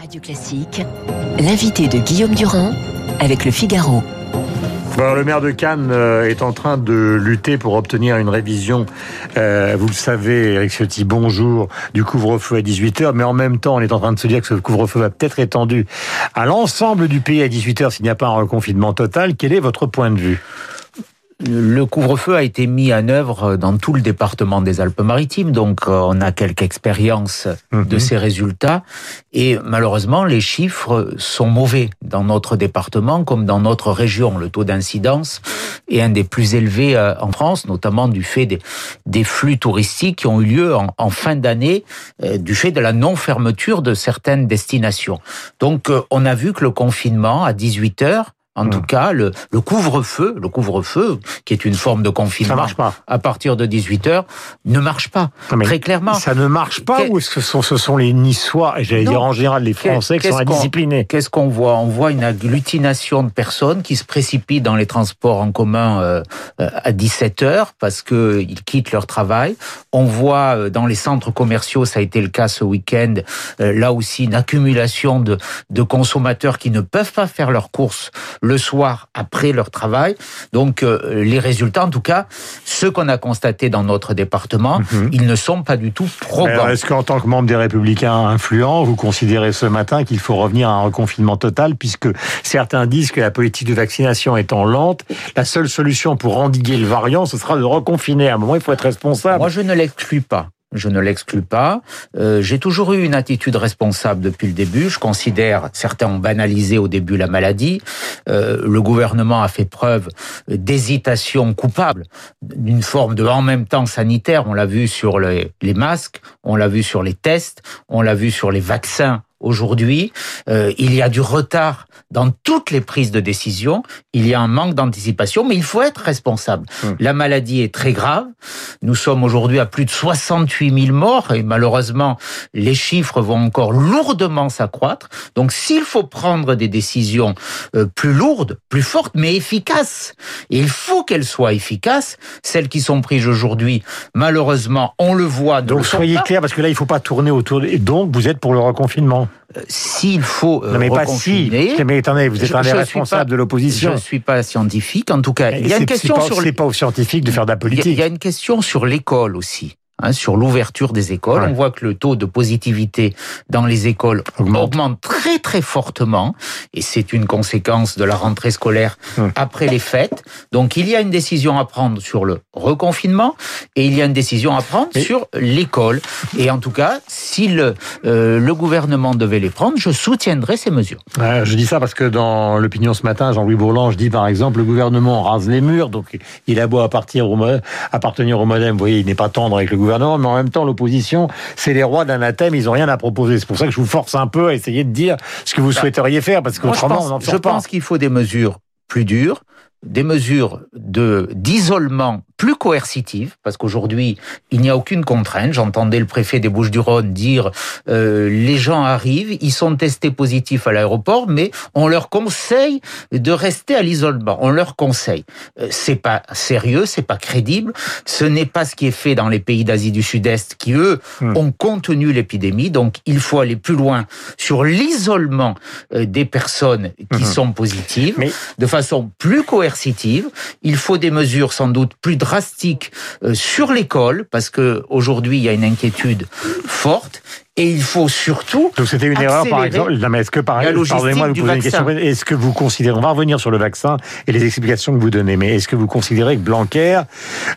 Radio Classique, l'invité de Guillaume Durand avec le Figaro. Le maire de Cannes euh, est en train de lutter pour obtenir une révision, euh, vous le savez, Eric Ciotti, bonjour, du couvre-feu à 18h, mais en même temps, on est en train de se dire que ce couvre-feu va peut-être étendu à l'ensemble du pays à 18h s'il n'y a pas un reconfinement total. Quel est votre point de vue? Le couvre-feu a été mis en œuvre dans tout le département des Alpes-Maritimes, donc euh, on a quelques expériences de Mhm. ces résultats. Et malheureusement, les chiffres sont mauvais dans notre département comme dans notre région. Le taux d'incidence est un des plus élevés euh, en France, notamment du fait des, des flux touristiques qui ont eu lieu en, en fin d'année, euh, du fait de la non-fermeture de certaines destinations. Donc on a vu que le confinement à 18 heures, en tout cas, le, le couvre-feu, le couvre-feu, qui est une forme de Ça confinement marche pas. à partir de 18 heures, ne marche pas. Mais Très clairement. Ça ne marche pas ou est-ce que ce sont, ce sont les Niçois, et j'allais dire en général les Français, qui sont indisciplinés Qu'est-ce qu'on voit? On voit une agglutination de personnes qui se précipitent dans les transports en commun euh, euh, à 17 heures parce que ils quittent leur travail. On voit euh, dans les centres commerciaux, ça a été le cas ce week-end, euh, là aussi une accumulation de, de consommateurs qui ne peuvent pas faire leurs courses le soir après leur travail. Donc euh, les résultats, en tout cas, ceux qu'on a constatés dans notre département, Mhm. ils ne sont pas du tout probants. Alors, Est-ce qu'en tant que membre des Républicains influents, vous considérez ce matin qu'il faut revenir à un reconfinement total, puisque certains disent que la politique de vaccination étant lente, la seule solution pour endiguer le variant, ce sera de reconfiner. À un moment, il faut être responsable. Moi, je ne l'exclus pas. Je ne l'exclus pas. Euh, J'ai toujours eu une attitude responsable depuis le début. Je considère, certains ont banalisé au début la maladie. Euh, le gouvernement a fait preuve d'hésitation coupable, d'une forme de en même temps sanitaire. On l'a vu sur les, les masques, on l'a vu sur les tests, on l'a vu sur les vaccins. Aujourd'hui, euh, il y a du retard dans toutes les prises de décision. Il y a un manque d'anticipation, mais il faut être responsable. Hum. La maladie est très grave. Nous sommes aujourd'hui à plus de 68 000 morts et malheureusement, les chiffres vont encore lourdement s'accroître. Donc, s'il faut prendre des décisions euh, plus lourdes, plus fortes, mais efficaces, et il faut qu'elles soient efficaces, celles qui sont prises aujourd'hui, malheureusement, on le voit. Donc le soyez clair, parce que là, il ne faut pas tourner autour. de- Et donc, vous êtes pour le reconfinement. Euh, S'il faut euh, non, mais pas si. Mais attendez, vous êtes Je- un des responsables pas- de l'opposition. je ne suis pas scientifique. En tout cas, il y a une question pas, sur C'est pas aux scientifiques de faire de la Il y a- politique. Il y a une question sur l'école aussi. Hein, sur l'ouverture des écoles, Ouais. on voit que le taux de positivité dans les écoles Augmente. augmente, très très fortement, et c'est une conséquence de la rentrée scolaire après les fêtes. Donc il y a une décision à prendre sur le reconfinement et il y a une décision à prendre Et- sur l'école. Et en tout cas, si le, euh, le gouvernement devait les prendre, je soutiendrai ces mesures. Ouais, je dis ça parce que dans l'opinion ce matin, Jean-Louis Bourlange dit par exemple le gouvernement rase les murs, donc il a beau appartenir au, mo- appartenir au modem, vous voyez, il n'est pas tendre avec le gouvernement, mais en même temps l'opposition, c'est les rois d'un athème, ils ont rien à proposer. C'est pour ça que je vous force un peu à essayer de dire ce que vous Bah, souhaiteriez faire, parce qu'autrement on je pas. pense qu'il faut des mesures plus dures, des mesures de d'isolement plus coercitives, parce qu'aujourd'hui il n'y a aucune contrainte. J'entendais le préfet des Bouches-du-Rhône dire euh, les gens arrivent, ils sont testés positifs à l'aéroport, mais on leur conseille de rester à l'isolement. On leur conseille. Euh, c'est pas sérieux, c'est pas crédible. Ce n'est pas ce qui est fait dans les pays d'Asie du Sud-Est qui eux Hmm. ont contenu l'épidémie. Donc il faut aller plus loin sur l'isolement euh, des personnes qui Mhm. sont positives Mais- de façon plus coercitive. Il faut des mesures sans doute plus drastiques euh, sur l'école parce que aujourd'hui il y a une inquiétude forte et il faut surtout Donc c'était une erreur, par exemple. Non, mais est-ce que par exemple, pardonnez-moi de vous poser une question. Est-ce que vous considérez, on va revenir sur le vaccin et les explications que vous donnez, mais est-ce que vous considérez que Blanquer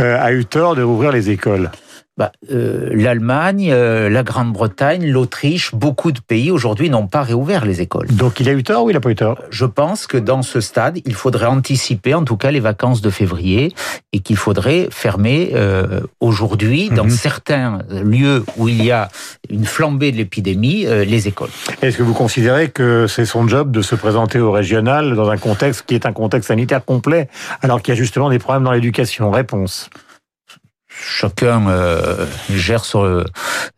euh, a eu tort de rouvrir les écoles? Bah, euh, l'Allemagne, euh, la Grande-Bretagne, l'Autriche, beaucoup de pays aujourd'hui n'ont pas réouvert les écoles. Donc il a eu tort ou il n'a pas eu tort? Je pense que dans ce stade, il faudrait anticiper en tout cas les vacances de février et qu'il faudrait fermer euh, aujourd'hui, dans Mhm. certains lieux où il y a une flambée de l'épidémie, euh, les écoles. Est-ce que vous considérez que c'est son job de se présenter au régional dans un contexte qui est un contexte sanitaire complet, alors qu'il y a justement des problèmes dans l'éducation? Réponse. Chacun euh, gère son-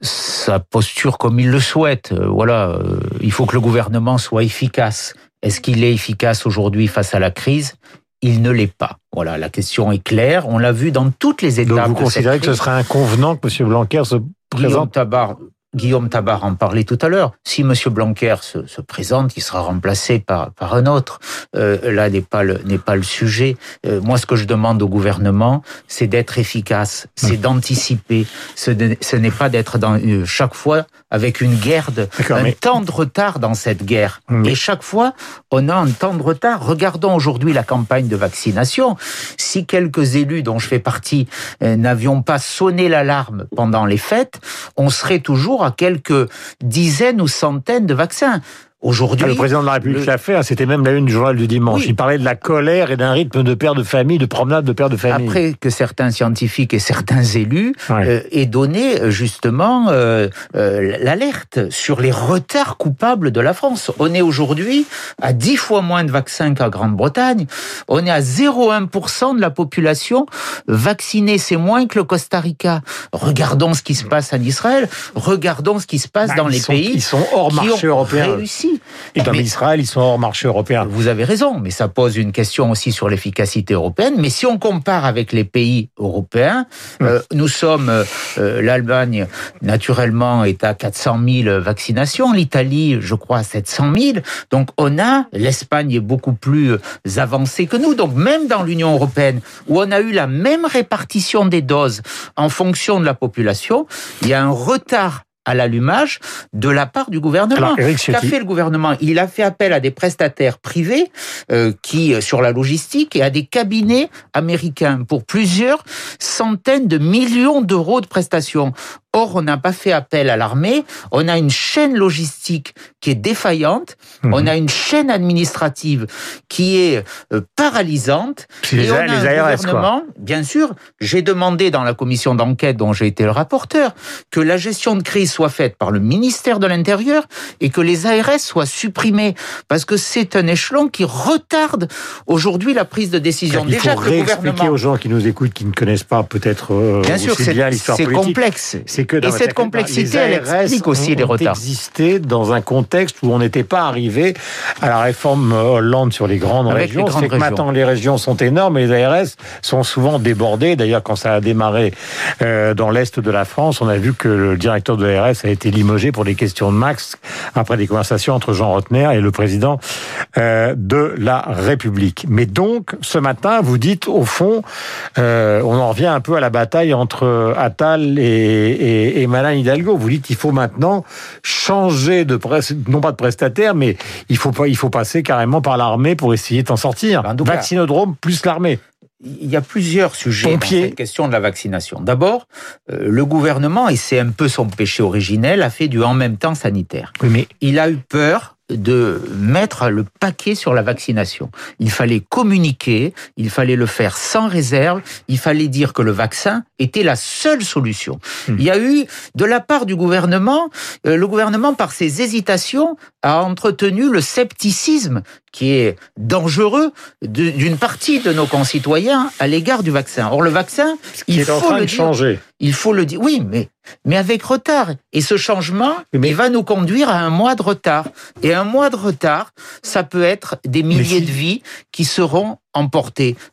sa posture comme il le souhaite. Euh, Voilà, euh, il faut que le gouvernement soit efficace. Est-ce qu'il est efficace aujourd'hui face à la crise? Il ne l'est pas. Voilà, la question est claire. On l'a vu dans toutes les étapes. Donc vous de cette considérez que ce serait inconvenant que M. Blanquer se Guillaume présente Tabar, Guillaume Tabar en parlait tout à l'heure. Si M. Blanquer se, présente, il sera remplacé par, par un autre. Euh, là n'est pas le n'est pas le sujet. Euh, moi, ce que je demande au gouvernement, c'est d'être efficace, c'est d'anticiper. Ce, ce n'est pas d'être dans euh, chaque fois avec une guerre, de, un temps de retard dans cette guerre. Et chaque fois, on a un temps de retard. Regardons aujourd'hui la campagne de vaccination. Si quelques élus dont je fais partie n'avions pas sonné l'alarme pendant les fêtes, on serait toujours à quelques dizaines ou centaines de vaccins. Aujourd'hui, ah, le président de la République l'a fait. Hein, c'était même la une du journal du dimanche. Il parlait de la colère et d'un rythme de père de famille, de promenade de père de famille. Après que certains scientifiques et certains élus euh, aient donné euh, justement euh, l'alerte sur les retards coupables de la France. On est aujourd'hui à 10 fois moins de vaccins qu'en Grande-Bretagne. On est à 0,1% de la population vaccinée. C'est moins que le Costa Rica. Regardons ce qui se passe en Israël. Regardons ce qui se passe bah, dans les pays ils sont hors marché européen. Réussi et dans Israël, ils sont hors marché européen. Vous avez raison, mais ça pose une question aussi sur l'efficacité européenne. Mais si on compare avec les pays européens, euh, nous sommes, euh, euh, l'Allemagne, naturellement, est à 400 000 vaccinations, l'Italie, je crois, à 700 000. Donc on a, l'Espagne est beaucoup plus avancée que nous. Donc même dans l'Union européenne, où on a eu la même répartition des doses en fonction de la population, il y a un retard à l'allumage de la part du gouvernement. Qu'a fait le gouvernement? Il a fait appel à des prestataires privés euh, qui euh, sur la logistique et à des cabinets américains pour plusieurs centaines de millions d'euros de prestations. Or, on n'a pas fait appel à l'armée. On a une chaîne logistique qui est défaillante. Mhm. On a une chaîne administrative qui est euh, paralysante. Et les, on a un gouvernement, bien sûr, j'ai demandé dans la commission d'enquête dont j'ai été le rapporteur que la gestion de crise soit faite par le ministère de l'Intérieur et que les ARS soient supprimés parce que c'est un échelon qui retarde aujourd'hui la prise de décision. Il Déjà faut réexpliquer aux gens qui nous écoutent, qui ne connaissent pas peut-être euh, bien sûr, c'est complexe que et cette complexité, elle explique aussi les retards. existé dans un contexte où on n'était pas arrivé à la réforme Hollande sur les grandes régions. C'est que maintenant les régions sont énormes et les ARS sont souvent débordées. D'ailleurs, quand ça a démarré euh, dans l'est de la France, on a vu que le directeur de l'ARS a été limogé pour des questions de max après des conversations entre Jean Rotner et le président euh, de la République. Mais donc, ce matin, vous dites au fond, euh, on en revient un peu à la bataille entre Attal et et, et Hidalgo. Vous dites qu'il faut maintenant changer de non pas de prestataire, mais il faut pas, il faut passer carrément par l'armée pour essayer d'en sortir. Vaccinodrome plus l'armée. Il y a plusieurs sujets dans cette question de la vaccination. D'abord, euh, le gouvernement, et c'est un peu son péché originel, a fait du en même temps sanitaire. mais il a eu peur de mettre le paquet sur la vaccination. Il fallait communiquer, il fallait le faire sans réserve, il fallait dire que le vaccin était la seule solution. Hmm. Il y a eu, de la part du gouvernement, euh, le gouvernement, par ses hésitations, a entretenu le scepticisme qui est dangereux d'une partie de nos concitoyens à l'égard du vaccin. Or, le vaccin, il faut le changer. Il faut le dire. Oui, mais mais avec retard. Et ce changement, il va nous conduire à un mois de retard. Et un mois de retard, ça peut être des milliers de vies qui seront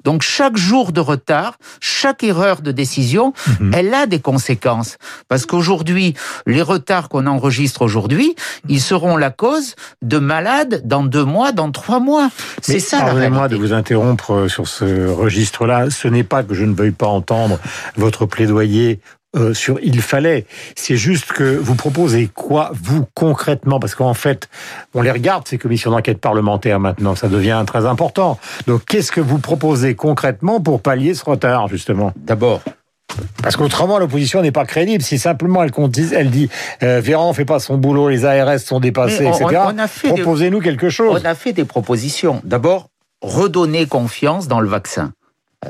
Donc chaque jour de retard, chaque erreur de décision, mhm. elle a des conséquences. Parce qu'aujourd'hui, les retards qu'on enregistre aujourd'hui, ils seront la cause de malades dans deux mois, dans trois mois. C'est ça la Pardonnez-moi de vous interrompre euh, sur ce registre-là. Ce n'est pas que je ne veuille pas entendre votre plaidoyer euh, sur il fallait. C'est juste que vous proposez quoi, vous, concrètement? Parce qu'en fait, on les regarde, ces commissions d'enquête parlementaires maintenant, ça devient très important. Donc, qu'est-ce que vous proposez concrètement pour pallier ce retard, justement? D'abord, parce qu'autrement, l'opposition n'est pas crédible. Si simplement elle, elle dit euh, Véran fait pas son boulot, les ARS sont dépassés, etc. Proposez-nous quelque chose. On a fait des propositions. D'abord, redonner confiance dans le vaccin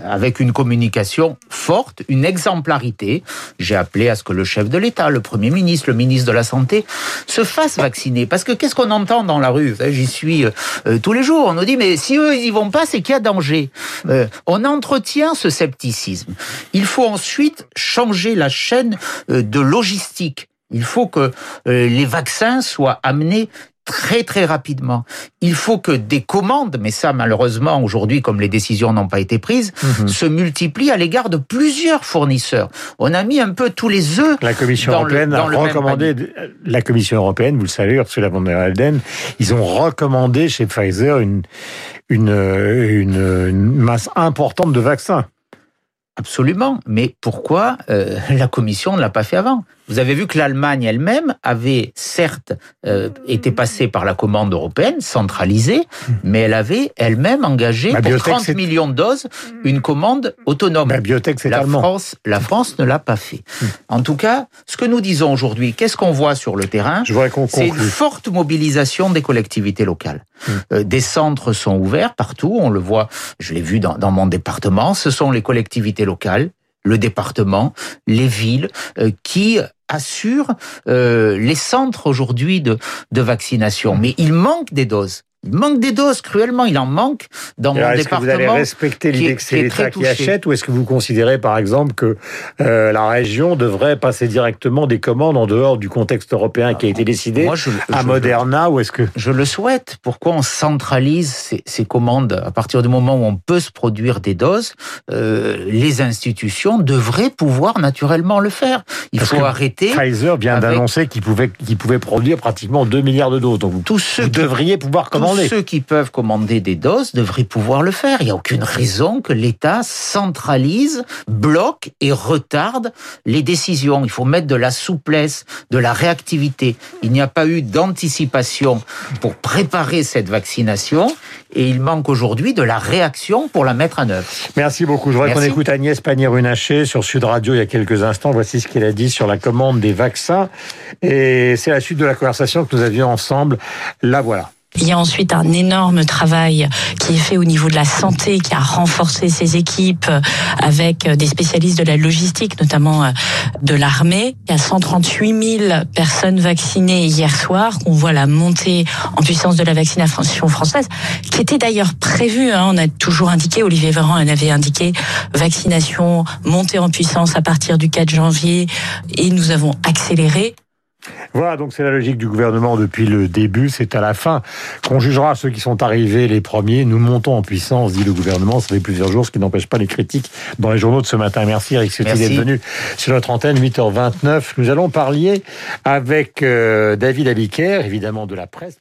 avec une communication forte, une exemplarité. J'ai appelé à ce que le chef de l'État, le Premier ministre, le ministre de la Santé se fassent vacciner. Parce que qu'est-ce qu'on entend dans la rue? J'y suis euh, euh, tous les jours. On nous dit, mais si eux, ils y vont pas, c'est qu'il y a danger. Euh, on entretient ce scepticisme. Il faut ensuite changer la chaîne de logistique Il faut que les vaccins soient amenés très très rapidement. Il faut que des commandes, mais ça malheureusement aujourd'hui comme les décisions n'ont pas été prises, mhm. se multiplient à l'égard de plusieurs fournisseurs. On a mis un peu tous les œufs. La Commission européenne a recommandé, la Commission européenne, vous le savez, Ursula von der Leyen, ils ont recommandé chez Pfizer une, une, une, une masse importante de vaccins. Absolument. Mais pourquoi euh, la Commission ne l'a pas fait avant? Vous avez vu que l'Allemagne elle-même avait certes euh, été passée par la commande européenne, centralisée, mais elle avait elle-même engagé pour 30 millions de doses une commande autonome. La biotech, c'est la France, la France ne l'a pas fait. Hmm. En tout cas, ce que nous disons aujourd'hui, qu'est-ce qu'on voit sur le terrain? C'est une forte mobilisation des collectivités locales. Hmm. Euh, des centres sont ouverts partout, on le voit, je l'ai vu dans, dans mon département, ce sont les collectivités locales, le département, les villes, euh, qui assurent euh, les centres aujourd'hui de, de vaccination. Mais il manque des doses. Il manque des doses cruellement, il en manque dans mon département. Est-ce que vous allez respecter l'idée que c'est l'État qui achète ou est-ce que vous considérez par exemple que euh, la région devrait passer directement des commandes en dehors du contexte européen qui a été décidé à Moderna ou est-ce que je le souhaite Pourquoi on centralise ces, ces, commandes à partir du moment où on peut se produire des doses euh, Les institutions devraient pouvoir naturellement le faire. Il faut arrêter. Pfizer vient d'annoncer qu'il pouvait qu'il pouvait produire pratiquement 2 milliards de doses. Donc tous ceux vous devriez pouvoir commander ceux qui peuvent commander des doses devraient pouvoir le faire. Il n'y a aucune raison que l'État centralise, bloque et retarde les décisions. Il faut mettre de la souplesse, de la réactivité. Il n'y a pas eu d'anticipation pour préparer cette vaccination et il manque aujourd'hui de la réaction pour la mettre en œuvre. Merci beaucoup. Je voudrais qu'on écoute Agnès Pannier-Runacher sur Sud Radio il y a quelques instants. Voici ce qu'elle a dit sur la commande des vaccins. Et c'est la suite de la conversation que nous avions ensemble. La voilà. Il y a ensuite un énorme travail qui est fait au niveau de la santé, qui a renforcé ses équipes avec des spécialistes de la logistique, notamment euh, de l'armée. Il y a 138 000 personnes vaccinées hier soir, qu'on voit la montée en puissance de la vaccination française, qui était d'ailleurs prévue. Hein. On a toujours indiqué, Olivier Véran en avait indiqué, vaccination montée en puissance à partir du 4 janvier, et nous avons accéléré. Voilà, donc c'est la logique du gouvernement depuis le début. C'est à la fin qu'on jugera ceux qui sont arrivés les premiers. Nous montons en puissance, dit le gouvernement. Ça fait plusieurs jours, ce qui n'empêche pas les critiques dans les journaux de ce matin. Merci Eric Ciotti d'être venu sur notre antenne, 8h29. Nous allons parler avec euh, David Abiker, évidemment de la presse.